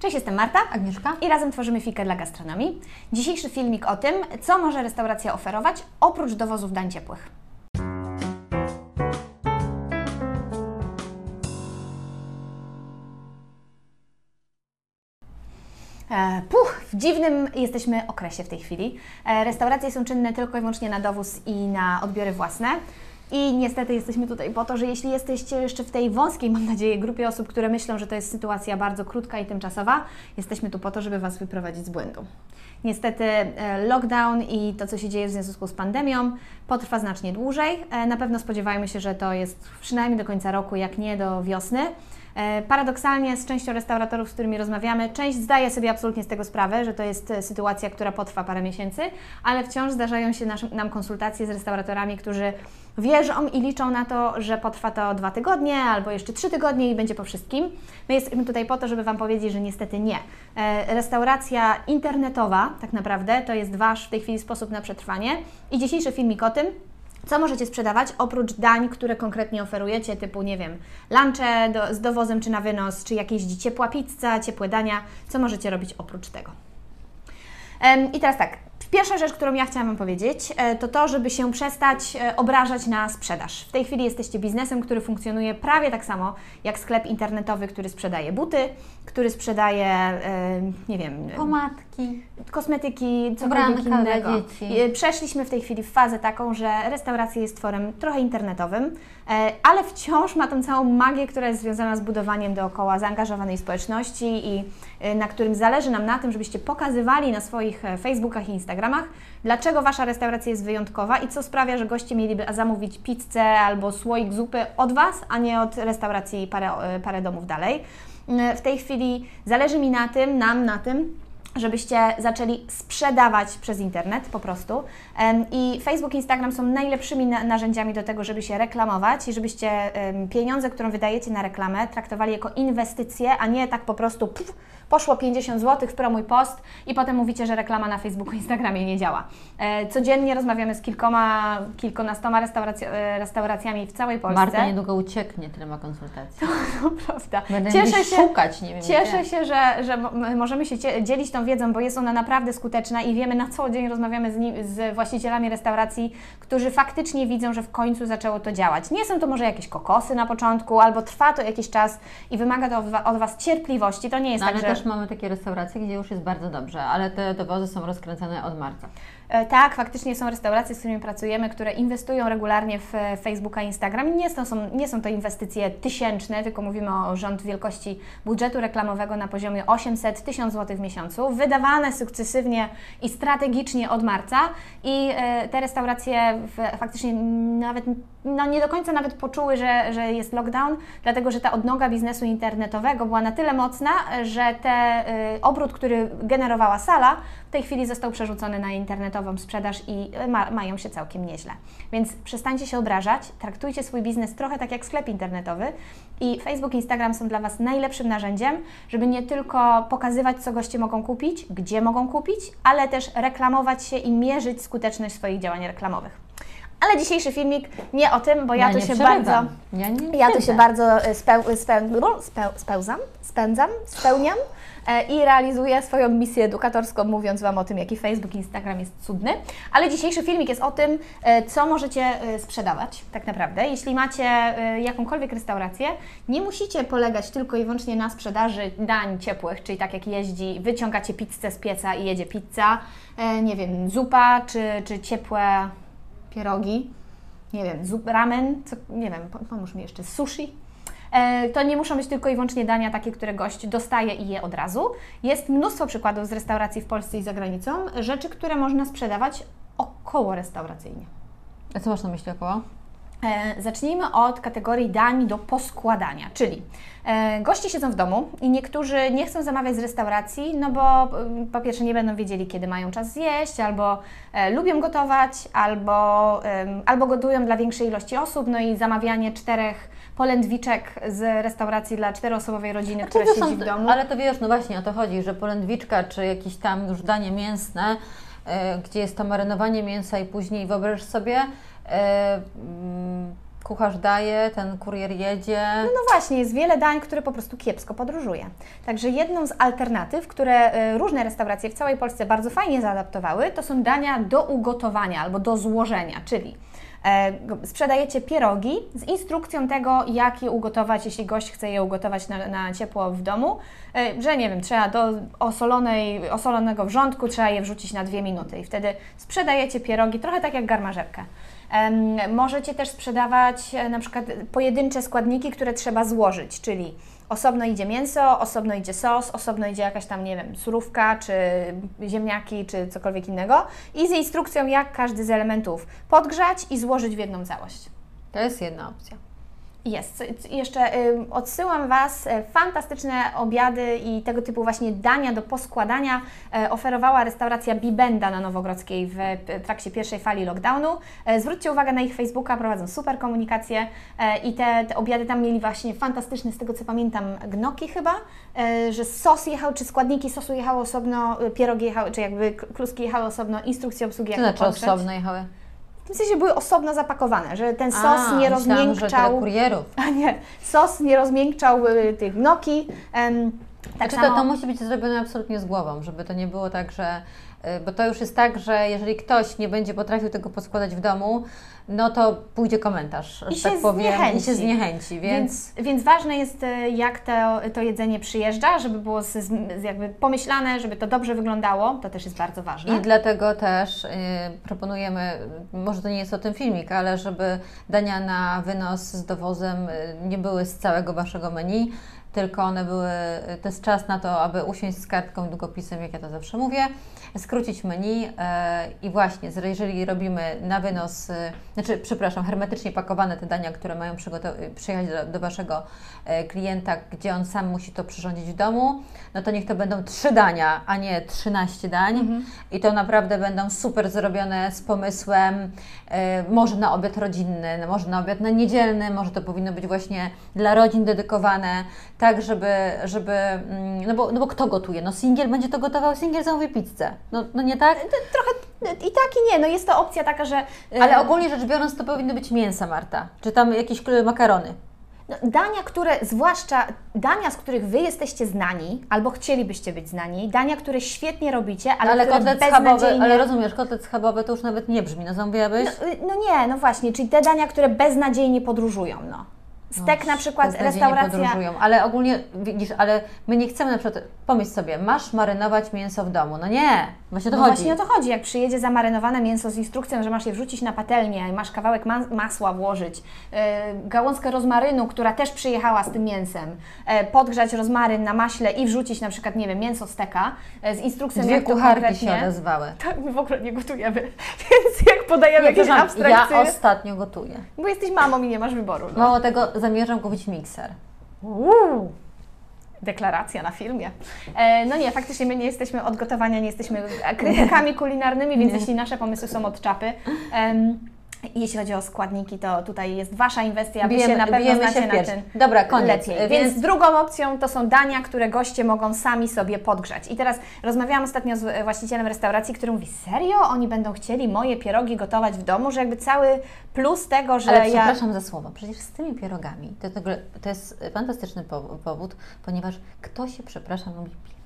Cześć, jestem Marta Agnieszka. i razem tworzymy Fikę dla gastronomii. Dzisiejszy filmik o tym, co może restauracja oferować oprócz dowozów dań ciepłych. E, Puch, w dziwnym jesteśmy okresie w tej chwili. E, Restauracje są czynne tylko i wyłącznie na dowóz i na odbiory własne. I niestety jesteśmy tutaj po to, że jeśli jesteście jeszcze w tej wąskiej, mam nadzieję, grupie osób, które myślą, że to jest sytuacja bardzo krótka i tymczasowa, jesteśmy tu po to, żeby Was wyprowadzić z błędu. Niestety e, lockdown i to, co się dzieje w związku z pandemią, potrwa znacznie dłużej. E, Na pewno spodziewajmy się, że to jest przynajmniej do końca roku, jak nie do wiosny. E, Paradoksalnie z częścią restauratorów, z którymi rozmawiamy, część zdaje sobie absolutnie z tego sprawę, że to jest e, sytuacja, która potrwa parę miesięcy, ale wciąż zdarzają się nam konsultacje z restauratorami, którzy wierzą i liczą na to, że potrwa to dwa tygodnie albo jeszcze trzy tygodnie i będzie po wszystkim. My jesteśmy tutaj po to, żeby Wam powiedzieć, że niestety nie. E, Restauracja internetowa tak naprawdę to jest Wasz w tej chwili sposób na przetrwanie i dzisiejszy filmik o tym, co możecie sprzedawać oprócz dań, które konkretnie oferujecie, typu, nie wiem, lunche do, z dowozem czy na wynos, czy jakieś ciepła pizza, ciepłe dania, co możecie robić oprócz tego? I teraz tak, pierwsza rzecz, którą ja chciałam Wam powiedzieć, e, to to, żeby się przestać e, obrażać na sprzedaż. W tej chwili jesteście biznesem, który funkcjonuje prawie tak samo jak sklep internetowy, który sprzedaje buty, który sprzedaje, e, nie wiem, Pomadki. Kosmetyki, cokolwiek Ubranka dla innego. dzieci. E, Przeszliśmy w tej chwili w fazę taką, że restauracja jest tworem trochę internetowym, e, ale wciąż ma tą całą magię, która jest związana z budowaniem dookoła zaangażowanej społeczności i e, na którym zależy nam na tym, żebyście pokazywali na swoich Facebookach i Instagramach, dlaczego Wasza restauracja jest wyjątkowa i co sprawia, że goście mieliby zamówić pizzę albo słoik zupy od Was, a nie od restauracji parę, parę domów dalej. W tej chwili zależy mi na tym, nam na tym, żebyście zaczęli sprzedawać przez internet po prostu. I Facebook, Instagram są najlepszymi na narzędziami do tego, żeby się reklamować i żebyście pieniądze, które wydajecie na reklamę, traktowali jako inwestycje, a nie tak po prostu puf, poszło 50 zł w promuj post i potem mówicie, że reklama na Facebooku, Instagramie nie działa. E, Codziennie rozmawiamy z kilkoma, kilkunastoma restauracja, e, restauracjami w całej Polsce. Marta niedługo ucieknie, tyle ma konsultacji. To prawda. Będę Cieszę się, szukać, nie wiem Cieszę się, że, że możemy się dzielić tą wiedzą, bo jest ona naprawdę skuteczna i wiemy na co dzień rozmawiamy z, nim, z właścicielami restauracji, którzy faktycznie widzą, że w końcu zaczęło to działać. Nie są to może jakieś kokosy na początku, albo trwa to jakiś czas i wymaga to od, wa- od Was cierpliwości. To nie jest No, tak, ale że... też mamy takie restauracje, gdzie już jest bardzo dobrze, ale te dowozy są rozkręcane od marca. E, Tak, faktycznie są restauracje, z którymi pracujemy, które inwestują regularnie w e, Facebooka Instagram. Nie są, są, nie są to inwestycje tysięczne, tylko mówimy o rząd wielkości budżetu reklamowego na poziomie 800-1000 zł w miesiącu, wydawane sukcesywnie i strategicznie od marca. I e, te restauracje faktycznie nawet no, nie do końca nawet poczuły, że, że jest lockdown, dlatego że ta odnoga biznesu internetowego była na tyle mocna, że te, y, obrót, który generowała sala, w tej chwili został przerzucony na internetową sprzedaż i y, ma, mają się całkiem nieźle. Więc przestańcie się obrażać, traktujcie swój biznes trochę tak jak sklep internetowy i Facebook, Instagram są dla Was najlepszym narzędziem, żeby nie tylko pokazywać, co goście mogą kupić, gdzie mogą kupić, ale też reklamować się i mierzyć skuteczność swoich działań reklamowych. Ale dzisiejszy filmik nie o tym, bo ja, Ja tu się przerywam. bardzo. Ja nie Ja tu się bardzo e, speł, speł, speł, spełzam, spędzam, spełniam e, i realizuję swoją misję edukatorską, mówiąc Wam o tym, jaki Facebook, Instagram jest cudny. Ale dzisiejszy filmik jest o tym, e, co możecie e, sprzedawać tak naprawdę. Jeśli macie e, jakąkolwiek restaurację, nie musicie polegać tylko i wyłącznie na sprzedaży dań ciepłych, czyli tak jak jeździ, wyciągacie pizzę z pieca i jedzie pizza, e, nie wiem, zupa czy, czy ciepłe pierogi nie wiem, zup, ramen, co, nie wiem, po- pomóż mi jeszcze, sushi. E, To nie muszą być tylko i wyłącznie dania takie, które gość dostaje i je od razu. Jest mnóstwo przykładów z restauracji w Polsce i za granicą, rzeczy, które można sprzedawać około restauracyjnie. A co masz na myśli około? E, Zacznijmy od kategorii dań do poskładania, czyli e, goście siedzą w domu i niektórzy nie chcą zamawiać z restauracji, no bo mm, po pierwsze nie będą wiedzieli, kiedy mają czas zjeść, albo lubią gotować, albo, albo gotują dla większej ilości osób, no i zamawianie czterech polędwiczek z restauracji dla czteroosobowej rodziny, która Znaczy, to siedzi są- w domu. Ale to wiesz, no właśnie o to chodzi, że polędwiczka czy jakieś tam już danie mięsne, e, gdzie jest to marynowanie mięsa i później wyobraź sobie, e, kucharz daje, ten kurier jedzie. No, no właśnie, jest wiele dań, które po prostu kiepsko podróżuje. Także jedną z alternatyw, które y, różne restauracje w całej Polsce bardzo fajnie zaadaptowały, to są dania do ugotowania albo do złożenia, czyli e, sprzedajecie pierogi z instrukcją tego, jak je ugotować, jeśli gość chce je ugotować na, na ciepło w domu, e, że nie wiem, trzeba do osolonej, osolonego wrzątku, trzeba je wrzucić na dwie minuty i wtedy sprzedajecie pierogi, trochę tak jak garmażerkę. Możecie też sprzedawać e, na przykład pojedyncze składniki, które trzeba złożyć, czyli osobno idzie mięso, osobno idzie sos, osobno idzie jakaś tam, nie wiem, surówka, czy ziemniaki, czy cokolwiek innego i z instrukcją, jak każdy z elementów podgrzać i złożyć w jedną całość. To jest jedna opcja. Jest. Jeszcze odsyłam Was. e, Fantastyczne obiady i tego typu właśnie dania do poskładania e, oferowała restauracja Bibenda na Nowogrodzkiej w trakcie pierwszej fali lockdownu. E, zwróćcie uwagę na ich Facebooka, prowadzą super komunikację i te, te obiady tam mieli właśnie fantastyczne, z tego co pamiętam, gnoki chyba, że sos jechał, czy składniki sosu jechały osobno, pierogi jechały, czy jakby kluski jechały osobno, instrukcje obsługi To jak znaczy osobno jechały? W sensie były osobno zapakowane, że ten sos A, nie myślałam, że rozmiękczał... kurierów. A nie, sos nie rozmiękczał y, tych gnoki. em, tak Znaczy samo, to, to musi być zrobione absolutnie z głową, żeby to nie było tak, że. Y, Bo to już jest tak, że jeżeli ktoś nie będzie potrafił tego poskładać w domu, no to pójdzie komentarz, I tak powiem, i zniechęci. się zniechęci, więc. więc, więc ważne jest, y, jak to, to jedzenie przyjeżdża, żeby było z, z, jakby pomyślane, żeby to dobrze wyglądało. To też jest bardzo ważne. I dlatego też y, proponujemy, może to nie jest o tym filmik, ale żeby dania na wynos z dowozem y, nie były z całego Waszego menu, tylko one były, to jest czas na to, aby usiąść z kartką i długopisem, jak ja to zawsze mówię, skrócić menu y, i właśnie, jeżeli robimy na wynos, y, znaczy, przepraszam, hermetycznie pakowane te dania, które mają y, przyjechać do, do Waszego klienta, gdzie on sam musi to przyrządzić w domu, no to niech to będą trzy dania, a nie 13 dań. I to naprawdę będą super zrobione z pomysłem, e, może na obiad rodzinny, no może na obiad na niedzielny, może to powinno być właśnie dla rodzin dedykowane, tak żeby, żeby mm, no bo, no bo kto gotuje? No singiel będzie to gotował, singiel zamówi pizzę. No, no nie tak? Trochę i tak i nie, no jest to opcja taka, że y, Ale ogólnie rzecz biorąc to powinny być mięsa, Marta. Czy tam jakieś makarony. no, dania, które, zwłaszcza dania, z których Wy jesteście znani, albo chcielibyście być znani, dania, które świetnie robicie, ale, Ale, ale które kotlet schabowy, ale rozumiesz, kotlet schabowy to już nawet nie brzmi. No zamówiłabyś? No, y, no nie, no właśnie, czyli te dania, które beznadziejnie podróżują, no. Stek na przykład, restauracja... podróżują, ale ogólnie widzisz, ale my nie chcemy na przykład, pomyśl sobie, masz marynować mięso w domu. No nie, właśnie o to No chodzi. właśnie o to chodzi, jak przyjedzie zamarynowane mięso z instrukcją, że masz je wrzucić na patelnię, masz kawałek ma- masła włożyć, yy, gałązkę rozmarynu, która też przyjechała z tym mięsem, yy, podgrzać rozmaryn na maśle i wrzucić na przykład, nie wiem, mięso steka yy, z instrukcją, Dwie jak to kucharki konkretnie... się odezwały. Tak, my w ogóle nie gotujemy, więc jak podajemy jakieś przepraszam, abstrakcje, ja ostatnio gotuję. bo jesteś mamą i nie masz wyboru. No. Mało tego, zamierzam kupić mikser. Uuu. Deklaracja na filmie. E, no nie, faktycznie my nie jesteśmy od gotowania, nie jesteśmy krytykami kulinarnymi, więc jeśli nasze pomysły są od czapy. em, jeśli chodzi o składniki, to tutaj jest Wasza inwestycja, Wy się na pewno bijemy znacie na tym Dobra, koniec. lepiej. Więc, Więc drugą opcją to są dania, które goście mogą sami sobie podgrzać. I teraz rozmawiałam ostatnio z e, właścicielem restauracji, który mówi, serio? Oni będą chcieli moje pierogi gotować w domu? Że jakby cały plus tego, że ale ja... przepraszam za słowo, przecież z tymi pierogami to, to, to jest fantastyczny pow- powód, ponieważ kto się, przepraszam, lubi z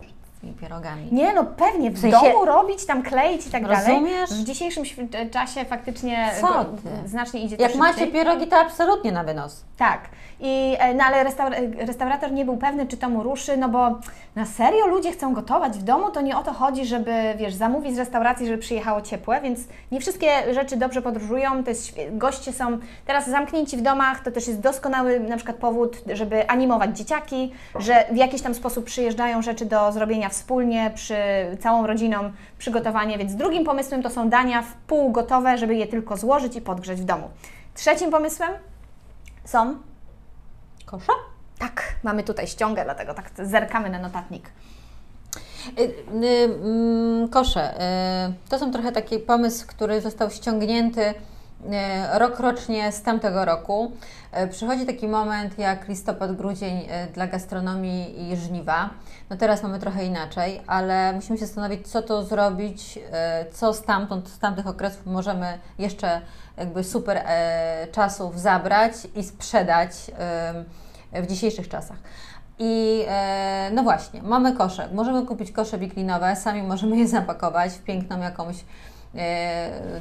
tymi pierogami. Nie, no pewnie w, W sensie- domu robić, tam kleić i tak dalej. Rozumiesz? W dzisiejszym czasie faktycznie Co ty? znacznie idzie to Jak szybciej. macie pierogi, to absolutnie na wynos. Tak. I, e, no ale restaur restaurator nie był pewny, czy to mu ruszy, no bo na serio ludzie chcą gotować w domu, to nie o to chodzi, żeby, wiesz, zamówić z restauracji, żeby przyjechało ciepłe, więc nie wszystkie rzeczy dobrze podróżują, to jest, goście są teraz zamknięci w domach, to też jest doskonały na przykład powód, żeby animować dzieciaki, że w jakiś tam sposób przyjeżdżają rzeczy do zrobienia wspólnie, przy całą rodziną przygotowanie, więc drugim pomysłem to są dania w pół gotowe, żeby je tylko złożyć i podgrzeć w domu. Trzecim pomysłem są Kosza? tak, mamy tutaj ściągę, dlatego tak zerkamy na notatnik. Y, y, mm, Kosze. y, To są trochę taki pomysł, który został ściągnięty rok rocznie z tamtego roku. E, przychodzi taki moment jak listopad, grudzień e, dla gastronomii i żniwa. No teraz mamy trochę inaczej, ale musimy się zastanowić, co to zrobić, co stamtąd, z tamtych okresów możemy jeszcze jakby super czasów zabrać i sprzedać w dzisiejszych czasach. I e, no właśnie, mamy kosze. Możemy kupić kosze biklinowe, sami możemy je zapakować w piękną jakąś e,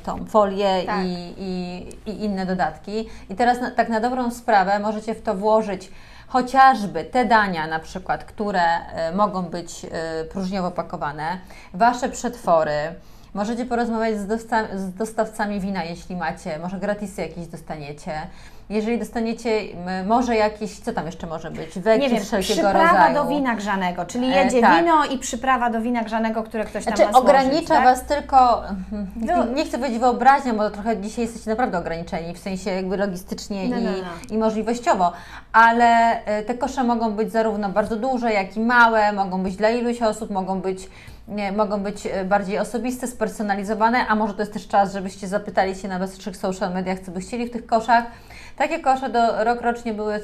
tą folię tak. i, i, i, inne dodatki. I teraz na, tak na dobrą sprawę możecie w to włożyć chociażby te dania na przykład, które e, mogą być e, próżniowo pakowane, Wasze przetwory, Możecie porozmawiać z, z dostawcami wina, jeśli macie, może gratisy jakieś dostaniecie. Jeżeli dostaniecie może jakieś, co tam jeszcze może być? Nie wiem, wszelkiego przyprawa rodzaju. do wina grzanego, czyli e, jedzie e, tak. wino i przyprawa do wina grzanego, które ktoś tam znaczy, ma złożyć, ogranicza tak? Was tylko, no. nie chcę powiedzieć wyobraźnią, bo trochę dzisiaj jesteście naprawdę ograniczeni, w sensie jakby logistycznie no, i, no, no. i możliwościowo, ale e, te kosze mogą być zarówno bardzo duże, jak i małe, mogą być dla iluś osób, mogą być nie, mogą być e, bardziej osobiste, spersonalizowane, a może to jest też czas, żebyście zapytali się na waszych social mediach, co by chcieli w tych koszach. Takie kosze do, rok rocznie były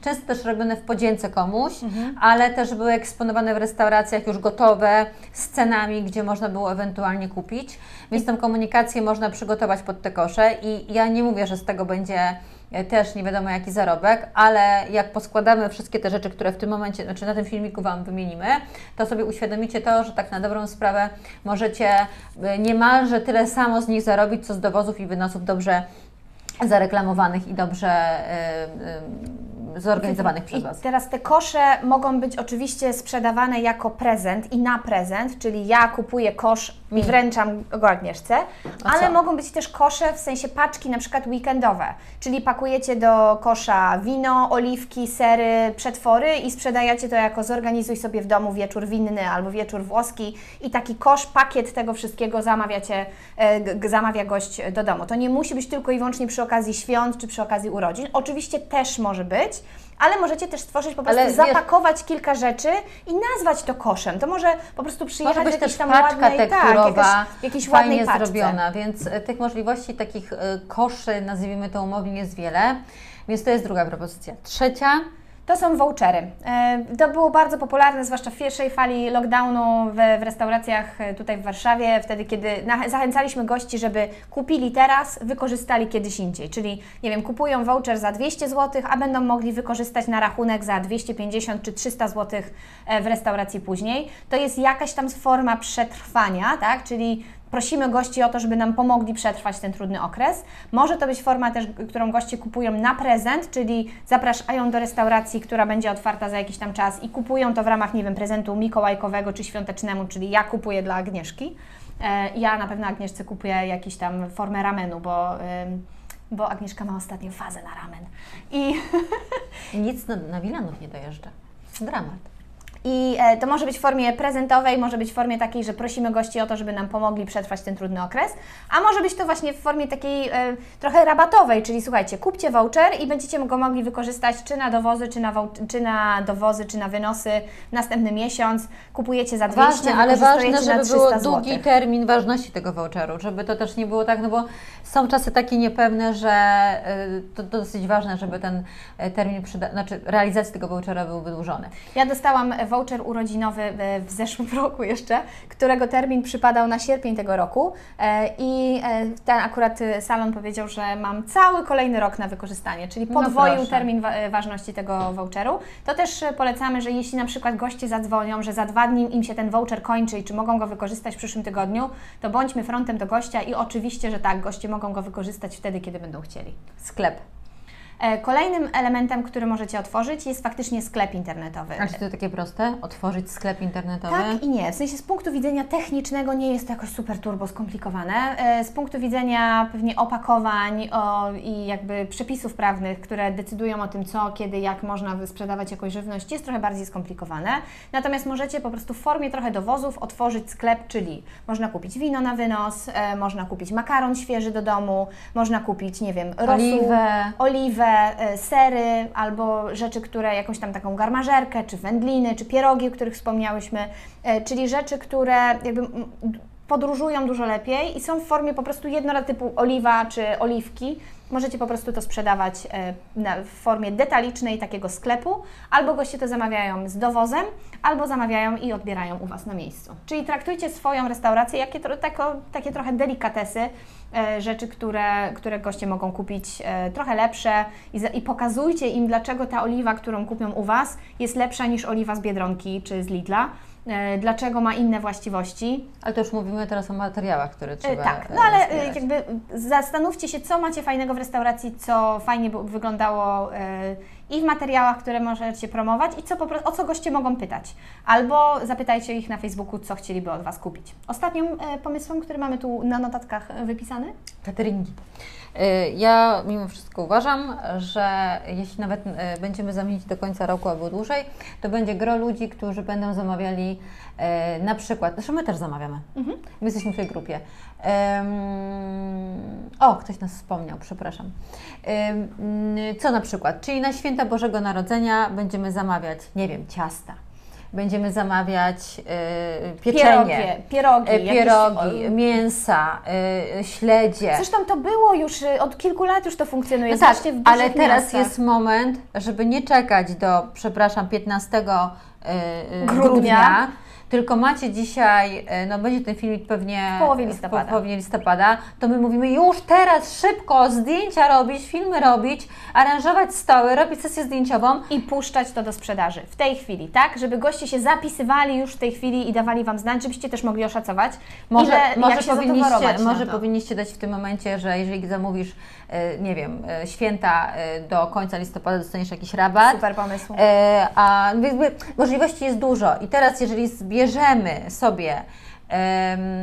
często też robione w podzięce komuś, mhm. ale też były eksponowane w restauracjach już gotowe, z cenami, gdzie można było ewentualnie kupić. Więc tę komunikację można przygotować pod te kosze i ja nie mówię, że z tego będzie też nie wiadomo jaki zarobek, ale jak poskładamy wszystkie te rzeczy, które w tym momencie, znaczy na tym filmiku Wam wymienimy, to sobie uświadomicie to, że tak na dobrą sprawę możecie e, niemalże tyle samo z nich zarobić, co z dowozów i wynosów dobrze zareklamowanych i dobrze zorganizowanych przez Was. I teraz te kosze mogą być oczywiście sprzedawane jako prezent i na prezent, czyli ja kupuję kosz i wręczam go Agnieszce, ale mogą być też kosze w sensie paczki na przykład weekendowe, czyli pakujecie do kosza wino, oliwki, sery, przetwory i sprzedajecie to jako zorganizuj sobie w domu wieczór winny albo wieczór włoski i taki kosz, pakiet tego wszystkiego zamawiacie, zamawia gość do domu. To nie musi być tylko i wyłącznie przy okazji świąt czy przy okazji urodzin. Oczywiście też może być, ale możecie też stworzyć po prostu, ale zapakować wiesz, kilka rzeczy i nazwać to koszem. To może po prostu przyjechać może być też tam ładnej, tekturowa, tak, jakiejś, fajnie ładnej zrobiona, więc e, tych możliwości takich e, koszy, nazwijmy to umownie, jest wiele. Więc to jest druga propozycja. Trzecia to są vouchery. E, to było bardzo popularne, zwłaszcza w pierwszej fali lockdownu w, w restauracjach e, tutaj w Warszawie, wtedy kiedy zachęcaliśmy gości, żeby kupili teraz, wykorzystali kiedyś indziej. Czyli, nie wiem, kupują voucher za 200 zł, a będą mogli wykorzystać na rachunek za 250 czy 300 zł e, w restauracji później. To jest jakaś tam forma przetrwania, tak? Czyli prosimy gości o to, żeby nam pomogli przetrwać ten trudny okres. Może to być forma też, którą goście kupują na prezent, czyli zapraszają do restauracji, która będzie otwarta za jakiś tam czas i kupują to w ramach, nie wiem, prezentu mikołajkowego czy świątecznemu, czyli ja kupuję dla Agnieszki. E, ja na pewno Agnieszce kupuję jakiś tam formę ramenu, bo bo Agnieszka ma ostatnio fazę na ramen. I nic na, na Wilanów nie dojeżdża. Dramat. I e, to może być w formie prezentowej, może być w formie takiej, że prosimy gości o to, żeby nam pomogli przetrwać ten trudny okres, a może być to właśnie w formie takiej e, trochę rabatowej, czyli słuchajcie, kupcie voucher i będziecie go mogli wykorzystać czy na dowozy, czy na, czy na dowozy, czy na wynosy następny miesiąc. Kupujecie za 200, ważne, ale ważne, żeby było długi termin ważności tego voucheru, żeby to też nie było tak, no bo są czasy takie niepewne, że e, to, to dosyć ważne, żeby ten termin przyda- znaczy realizacji tego vouchera był wydłużony. Ja dostałam voucher urodzinowy w zeszłym roku jeszcze, którego termin przypadał na sierpień tego roku e, i e, ten akurat salon powiedział, że mam cały kolejny rok na wykorzystanie, czyli no podwoił no termin ważności tego voucheru. To też polecamy, że jeśli na przykład goście zadzwonią, że za dwa dni im się ten voucher kończy i czy mogą go wykorzystać w przyszłym tygodniu, to bądźmy frontem do gościa i oczywiście, że tak, goście mogą go wykorzystać wtedy, kiedy będą chcieli. Sklep. E, kolejnym elementem, który możecie otworzyć jest faktycznie sklep internetowy. A czy to takie proste? Otworzyć sklep internetowy? Tak i nie. W sensie z punktu widzenia technicznego nie jest to jakoś super turbo skomplikowane. E, z punktu widzenia pewnie opakowań o, i jakby przepisów prawnych, które decydują o tym, co, kiedy, jak można sprzedawać jakąś żywność, jest trochę bardziej skomplikowane. Natomiast możecie po prostu w formie trochę dowozów otworzyć sklep, czyli można kupić wino na wynos, e, można kupić makaron świeży do domu, można kupić, nie wiem, rosół, oliwę, oliwę E, sery albo rzeczy, które jakąś tam taką garmażerkę, czy wędliny, czy pierogi, o których wspomniałyśmy, e, czyli rzeczy, które jakby podróżują dużo lepiej i są w formie po prostu jednorazowej typu oliwa czy oliwki. Możecie po prostu to sprzedawać e, w formie detalicznej takiego sklepu, albo goście to zamawiają z dowozem, albo zamawiają i odbierają u Was na miejscu. Czyli traktujcie swoją restaurację jakie, tako, takie trochę delikatesy, e, rzeczy, które, które goście mogą kupić e, trochę lepsze i pokazujcie im, dlaczego ta oliwa, którą kupią u Was, jest lepsza niż oliwa z Biedronki czy z Lidla. E, dlaczego ma inne właściwości. Ale to już mówimy teraz o materiałach, które E, trzeba Tak, e, no ale zbierać. jakby zastanówcie się, co macie fajnego w restauracji, co fajnie wyglądało i w materiałach, które możecie promować i co o co goście mogą pytać. Albo zapytajcie ich na Facebooku, co chcieliby od Was kupić. Ostatnim e, pomysłem, który mamy tu na notatkach e, wypisany, Cateringi. Y, Ja mimo wszystko uważam, że jeśli nawet będziemy zamienić do końca roku albo dłużej, to będzie gro ludzi, którzy będą zamawiali na przykład, zresztą my też zamawiamy, my jesteśmy w tej grupie. Ym, o, ktoś nas wspomniał, przepraszam. Y, Co na przykład? Czyli na święta Bożego Narodzenia będziemy zamawiać, nie wiem, ciasta. Będziemy zamawiać y, pieczenie, pierogie, pierogi, e, jakieś- pierogi, mięsa, y, śledzie. Zresztą to było już, y, od kilku lat już to funkcjonuje, No tak, ale teraz miastach. jest moment, żeby nie czekać do, przepraszam, 15 y, y, Grudnia. grudnia. tylko macie dzisiaj, y, no będzie ten filmik pewnie W połowie listopada. W połowie listopada, to my mówimy już teraz szybko zdjęcia robić, filmy robić, aranżować stoły, robić sesję zdjęciową. i puszczać to do sprzedaży w tej chwili, tak? Żeby goście się zapisywali już w tej chwili i dawali Wam znać, żebyście też mogli oszacować, Może, ile, może, jak się powinniście, może powinniście dać w tym momencie, że jeżeli zamówisz, y, nie wiem, y, święta y, do końca listopada dostaniesz jakiś rabat. Super pomysł. E, a możliwości jest dużo i teraz jeżeli zbierzemy sobie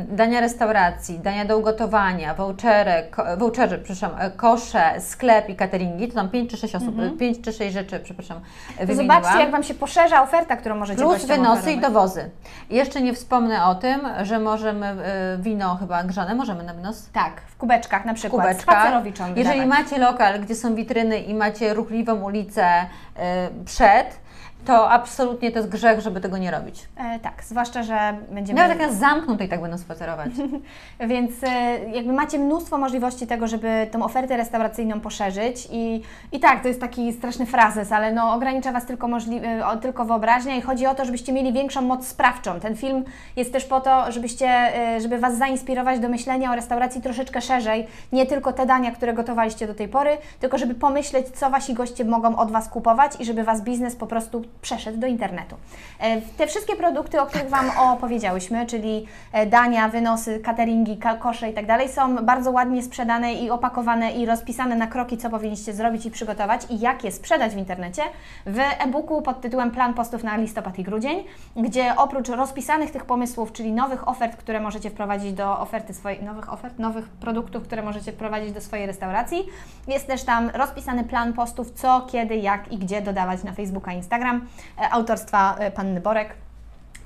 dania restauracji, dania do ugotowania, vouchery, vouchery, przepraszam, e, kosze, sklep i cateringi, to tam 5 czy 6 osób, 5 czy 6 rzeczy, przepraszam, wymieniłam. Zobaczcie, jak Wam się poszerza oferta, którą możecie Plus wynosy i oferować. dowozy. I jeszcze nie wspomnę o tym, że możemy e, wino chyba grzane, możemy na wynos? Tak, w kubeczkach na przykład, kubeczkach. spacerowiczom Jeżeli macie lokal, gdzie są witryny i macie ruchliwą ulicę y, przed, to absolutnie to jest grzech, żeby tego nie robić. E, tak, zwłaszcza, że będziemy... Nawet jak nas zamkną, to i tak będą spacerować. Więc e, jakby macie mnóstwo możliwości tego, żeby tą ofertę restauracyjną poszerzyć i, i tak, to jest taki straszny frazes, ale no ogranicza Was tylko, możli- e, o- tylko wyobraźnia i chodzi o to, żebyście mieli większą moc sprawczą. Ten film jest też po to, żebyście, e, żeby Was zainspirować do myślenia o restauracji troszeczkę szerzej, nie tylko te dania, które gotowaliście do tej pory, tylko żeby pomyśleć, co Wasi goście mogą od Was kupować i żeby Was biznes po prostu przeszedł do internetu. E, Te wszystkie produkty, o których Wam opowiedziałyśmy, czyli e, dania, wynosy, cateringi, ka- kosze i tak są bardzo ładnie sprzedane i opakowane i rozpisane na kroki, co powinniście zrobić i przygotować i jak je sprzedać w internecie w e-booku pod tytułem Plan postów na listopad i grudzień, gdzie oprócz rozpisanych tych pomysłów, czyli nowych ofert, które możecie wprowadzić do oferty swojej, nowych ofert, nowych produktów, które możecie wprowadzić do swojej restauracji, jest też tam rozpisany plan postów, co, kiedy, jak i gdzie dodawać na Facebooka Instagram autorstwa e, Panny Borek.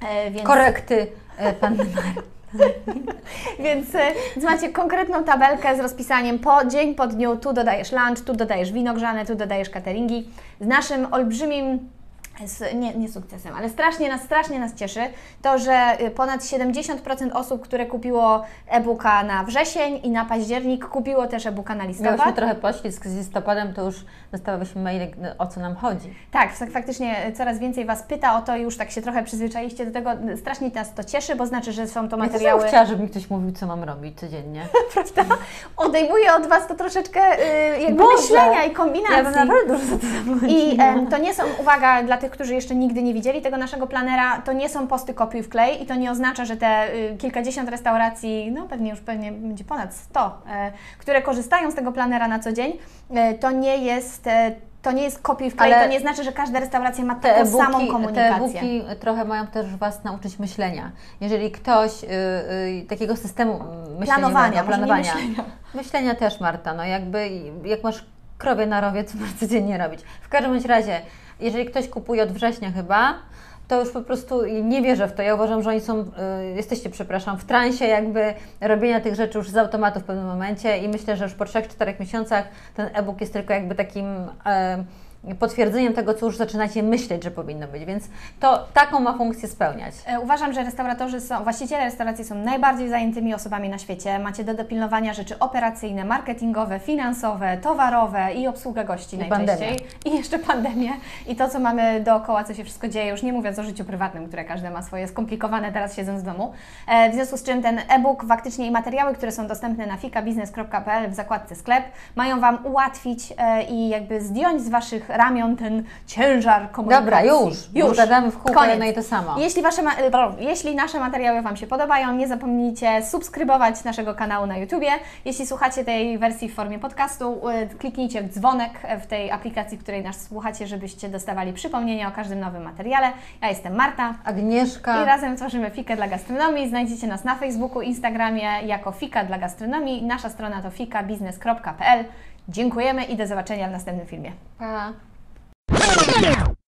E, Więc... Korekty, e, pan Mar. Więc, e, więc macie konkretną tabelkę z rozpisaniem po dzień po dniu, tu dodajesz lunch, tu dodajesz wino grzane, tu dodajesz cateringi. Z naszym olbrzymim z, nie, nie sukcesem, ale strasznie nas, strasznie nas cieszy to, że y, ponad 70% osób, które kupiło e-booka na wrzesień i na październik, kupiło też e-booka na Miałyśmy listopad. trochę poślizg z listopadem, to już dostałyśmy maile, o co nam chodzi. Tak, fak- faktycznie y, coraz więcej Was pyta o to i już tak się trochę przyzwyczailiście do tego. Strasznie nas to cieszy, bo znaczy, że są to Ja materiały... bym chciała, żeby mi ktoś mówił, co mam robić codziennie. prawda? Odejmuje od Was to troszeczkę y, jakby Boże! myślenia i kombinacji. Ja bym naprawdę dużo za to. I to nie są, uwaga, dla tych, którzy jeszcze nigdy nie widzieli tego naszego planera, to nie są posty kopiuj w klej i to nie oznacza, że te y, kilkadziesiąt restauracji, no pewnie już pewnie będzie ponad 100, e, które korzystają z tego planera na co dzień, e, to nie jest... E, to nie jest kopiuj w klej, Ale to nie znaczy, że każda restauracja ma te taką e-booki, samą te komunikację. e-booki trochę mają też Was nauczyć myślenia. Jeżeli ktoś y, y, takiego systemu myślenia, Planowania, nie planowania. myślenia. myślenia też, Marta, no jakby jak masz krowie na rowie, co masz codziennie robić. W każdym razie, jeżeli ktoś kupuje od września chyba, to już po prostu nie wierzę w to. Ja uważam, że oni są, y, jesteście, przepraszam, w transie jakby robienia tych rzeczy już z automatu w pewnym momencie i myślę, że już po 3-4 miesiącach ten e-book jest tylko jakby takim potwierdzeniem tego, co już zaczynacie myśleć, że powinno być, więc to taką ma funkcję spełniać. E, Uważam, że restauratorzy są, właściciele restauracji są najbardziej zajętymi osobami na świecie. Macie do dopilnowania rzeczy operacyjne, marketingowe, finansowe, towarowe i obsługę gości I najczęściej. pandemia. I jeszcze pandemię i to, co mamy dookoła, co się wszystko dzieje, już nie mówiąc o życiu prywatnym, które każdy ma swoje skomplikowane teraz siedząc w domu. E, W związku z czym ten e-book faktycznie i materiały, które są dostępne na fikabiznes.pl w zakładce sklep, mają Wam ułatwić e, i jakby zdjąć z Waszych ramion ten ciężar komunikacji. Dobra, już, już gadamy w kółko jedno i to samo. Jeśli, wasze jeśli nasze materiały Wam się podobają, nie zapomnijcie subskrybować naszego kanału na YouTubie. Jeśli słuchacie tej wersji w formie podcastu, e, kliknijcie w dzwonek w tej aplikacji, w której nas słuchacie, żebyście dostawali przypomnienia o każdym nowym materiale. Ja jestem Marta. Agnieszka. I razem tworzymy Fikę dla gastronomii. Znajdziecie nas na Facebooku, Instagramie jako Fika dla gastronomii. Nasza strona to fikabiznes.pl. Dziękujemy i do zobaczenia w następnym filmie. Pa.